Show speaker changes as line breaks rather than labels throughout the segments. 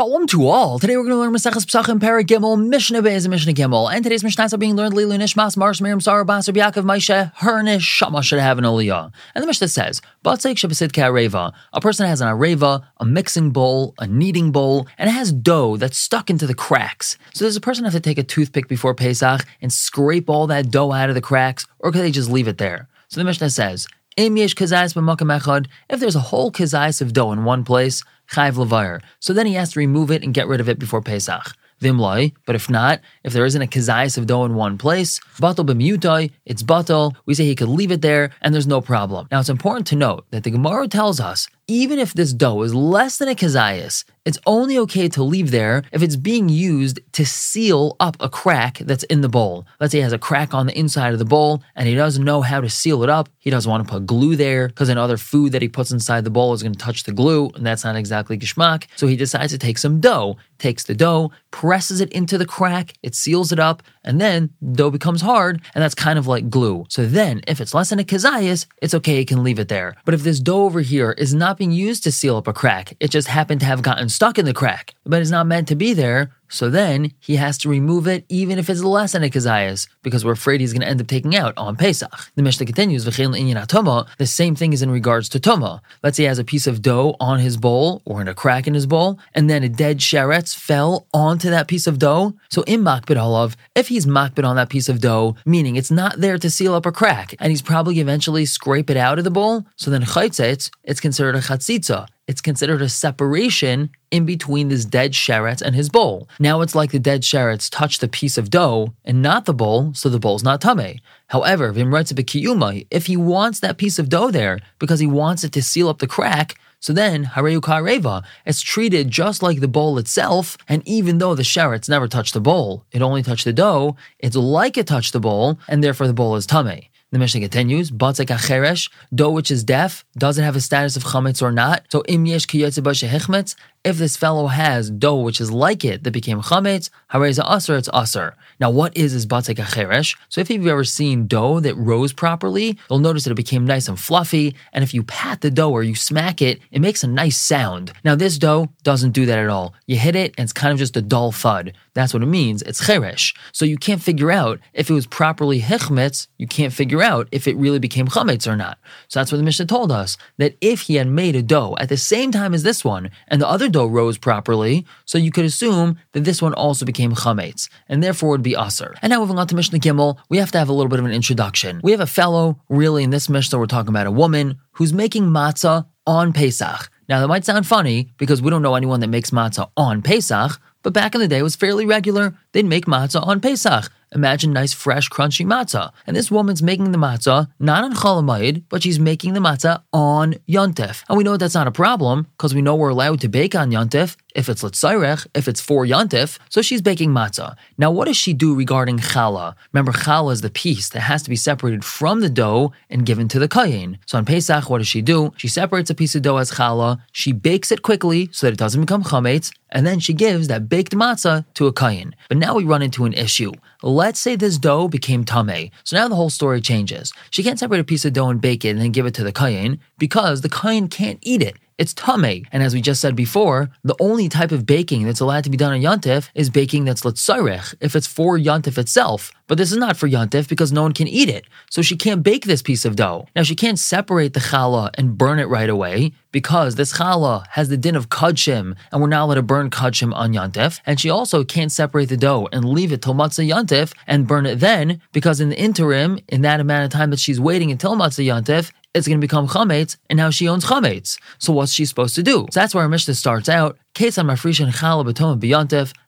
Shalom to all. Today we're going to learn Maseches Pesachim Perek Gimel Mishnah Beis and Mishnah Gimel. And today's Mishnah is being learned Lilu Nishmas Marsh Miriam Sarah Basar Yaakov Maisha Hernish Shama should have an Aliyah. And the Mishnah says, Batzeik Shabasid Areva. A person has an Areva, a mixing bowl, a kneading bowl, and it has dough that's stuck into the cracks. So does a person have to take a toothpick before Pesach and scrape all that dough out of the cracks, or could they just leave it there? So the Mishnah says, if there's a whole kazais of dough in one place, chayv levire. So then he has to remove it and get rid of it before Pesach. Vimloi, but if not, if there isn't a kazayas of dough in one place, batal b'miutai, it's batal. We say he could leave it there and there's no problem. Now it's important to note that the Gemara tells us even if this dough is less than a kazayas, it's only okay to leave there if it's being used to seal up a crack that's in the bowl. Let's say he has a crack on the inside of the bowl and he doesn't know how to seal it up. He doesn't want to put glue there because another food that he puts inside the bowl is going to touch the glue and that's not exactly geschmack. So he decides to take some dough, takes the dough, presses it into the crack, it seals it up, and then dough becomes hard and that's kind of like glue. So then if it's less than a kazayas, it's okay, he can leave it there. But if this dough over here is not being used to seal up a crack. It just happened to have gotten stuck in the crack, but it's not meant to be there. So then he has to remove it even if it's less than a kazayas, because we're afraid he's going to end up taking out on Pesach. The Mishnah continues, the same thing is in regards to Toma. Let's say he has a piece of dough on his bowl or in a crack in his bowl, and then a dead sheretz fell onto that piece of dough. So in makbid olav, if he's makbid on that piece of dough, meaning it's not there to seal up a crack, and he's probably eventually scrape it out of the bowl, so then it's considered a chatzitza it's considered a separation in between this dead sheretz and his bowl. Now it's like the dead sheretz touched the piece of dough and not the bowl, so the bowl's not tame. However, if he wants that piece of dough there because he wants it to seal up the crack, so then, Hareu Kareva, it's treated just like the bowl itself, and even though the sheretz never touched the bowl, it only touched the dough, it's like it touched the bowl, and therefore the bowl is tame. The Mishnah continues, Batzek acheresh, dough which is deaf, doesn't have a status of chametz or not. So im yesh kiyotze if this fellow has dough which is like it that became chametz, hareza aser, it's aser. Now, what is this batzek acheresh? So, if you've ever seen dough that rose properly, you'll notice that it became nice and fluffy. And if you pat the dough or you smack it, it makes a nice sound. Now, this dough doesn't do that at all. You hit it, and it's kind of just a dull thud. That's what it means. It's cheresh. So you can't figure out if it was properly hichmetz. You can't figure out if it really became chametz or not. So that's what the Mishnah told us that if he had made a dough at the same time as this one, and the other dough rose properly, so you could assume that this one also became chametz, and therefore would be aser. And now moving on to Mishnah Gimel, we have to have a little bit of an introduction. We have a fellow, really in this Mishnah, we're talking about a woman who's making matzah on Pesach. Now that might sound funny because we don't know anyone that makes matzah on Pesach, but back in the day it was fairly regular. They'd make matzah on Pesach. Imagine nice, fresh, crunchy matzah. And this woman's making the matzah not on Chol Hamoed, but she's making the matzah on Yontef. And we know that's not a problem because we know we're allowed to bake on Yontef if it's Litzairech, if it's for Yantif, so she's baking matzah. Now, what does she do regarding challah? Remember, challah is the piece that has to be separated from the dough and given to the kayin. So on Pesach, what does she do? She separates a piece of dough as challah, she bakes it quickly so that it doesn't become chametz, and then she gives that baked matzah to a kayin. But now we run into an issue. Let's say this dough became tame. So now the whole story changes. She can't separate a piece of dough and bake it and then give it to the kayin because the kayin can't eat it. It's tame. And as we just said before, the only type of baking that's allowed to be done on Yontif is baking that's letzarech, if it's for Yontif itself. But this is not for Yontif because no one can eat it. So she can't bake this piece of dough. Now she can't separate the challah and burn it right away because this challah has the din of kudshim and we're not allowed to burn kudshim on Yontif. And she also can't separate the dough and leave it till matzah Yontif and burn it then because in the interim, in that amount of time that she's waiting until motzei Yantif, it's going to become chametz, and now she owns chametz. So what's she supposed to do? So that's where our Mishnah starts out. Case on.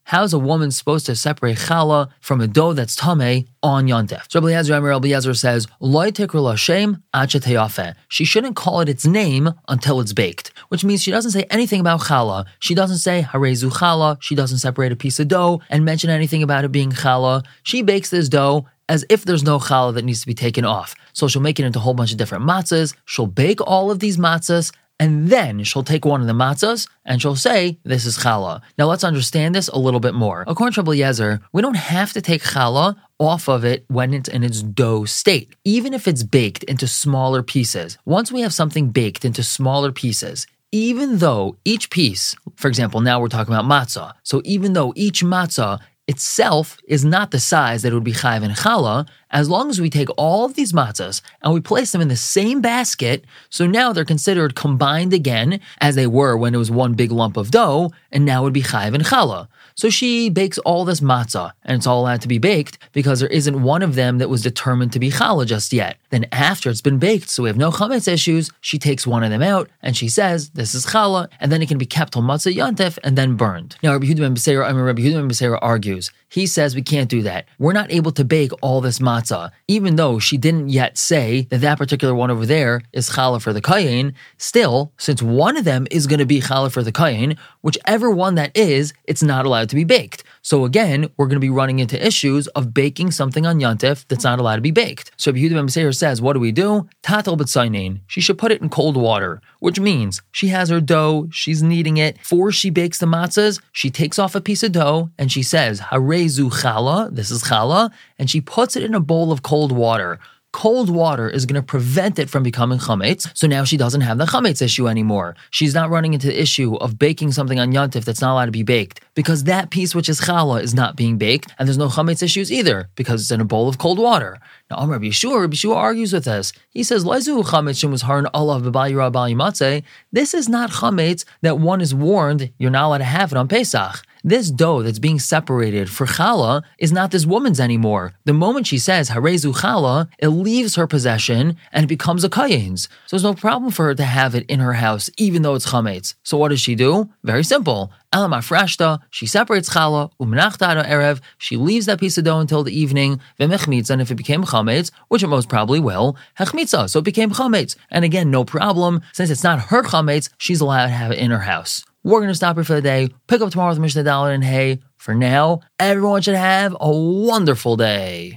How's a woman supposed to separate challah from a dough that's tame on yontev? So Rabbi Eliezer, Rabbi Eliezer says, She shouldn't call it its name until it's baked, which means she doesn't say anything about challah. She doesn't say harezu challah. She doesn't separate a piece of dough and mention anything about it being challah. She bakes this dough as if there's no challah that needs to be taken off. So she'll make it into a whole bunch of different matzahs. She'll bake all of these matzahs, and then she'll take one of the matzahs and she'll say, This is challah. Now let's understand this a little bit more. According to Eliezer, we don't have to take challah off of it when it's in its dough state, even if it's baked into smaller pieces. Once we have something baked into smaller pieces, even though each piece, for example, now we're talking about matzah, so even though each matzah itself is not the size that would be chayv and challah, as long as we take all of these matzahs and we place them in the same basket, so now they're considered combined again, as they were when it was one big lump of dough, and now it would be chayv and challah. So she bakes all this matzah, and it's all allowed to be baked because there isn't one of them that was determined to be challah just yet. Then after it's been baked, so we have no chametz issues, she takes one of them out and she says, "This is challah," and then it can be kept till motzei yantef and then burned. Now Rabbi Yehuda ben Beseira, I mean Rabbi Yehuda ben argues. He says we can't do that. We're not able to bake all this matzah, even though she didn't yet say that that particular one over there is challah for the kayin. Still, since one of them is going to be challah for the kayin, whichever one that is, it's not allowed to be baked. So again, we're going to be running into issues of baking something on Yantif that's not allowed to be baked. So Yehuda ben says, what do we do? Tatel b'tzainin. She should put it in cold water, which means she has her dough, she's kneading it. Before she bakes the matzahs, she takes off a piece of dough and she says, Harezu challah, this is challah, and she puts it in a bowl of cold water cold water is going to prevent it from becoming chametz. So now she doesn't have the chametz issue anymore. She's not running into the issue of baking something on yontif that's not allowed to be baked because that piece which is challah is not being baked, and there's no chametz issues either because it's in a bowl of cold water. Now, Amr Rabbi Yehoshua, Rabbi Yehoshua argues with us. He says, "Lezu chametz was harin olav This is not chametz that one is warned you're not allowed to have it on Pesach. This dough that's being separated for challah is not this woman's anymore. The moment she says harezu challah, it leaves her possession and it becomes a kayan's. So there's no problem for her to have it in her house, even though it's chametz. So what does she do? Very simple. Elama frashta, she separates challah, umnachta erev, she leaves that piece of dough until the evening, v'mechmitza, and if it became chametz, which it most probably will, hechmitza, so it became chametz. And again, no problem, since it's not her chametz, she's allowed to have it in her house. We're going to stop here for the day. Pick up tomorrow with Mishnah Dalet and Hey. For now, everyone should have a wonderful day.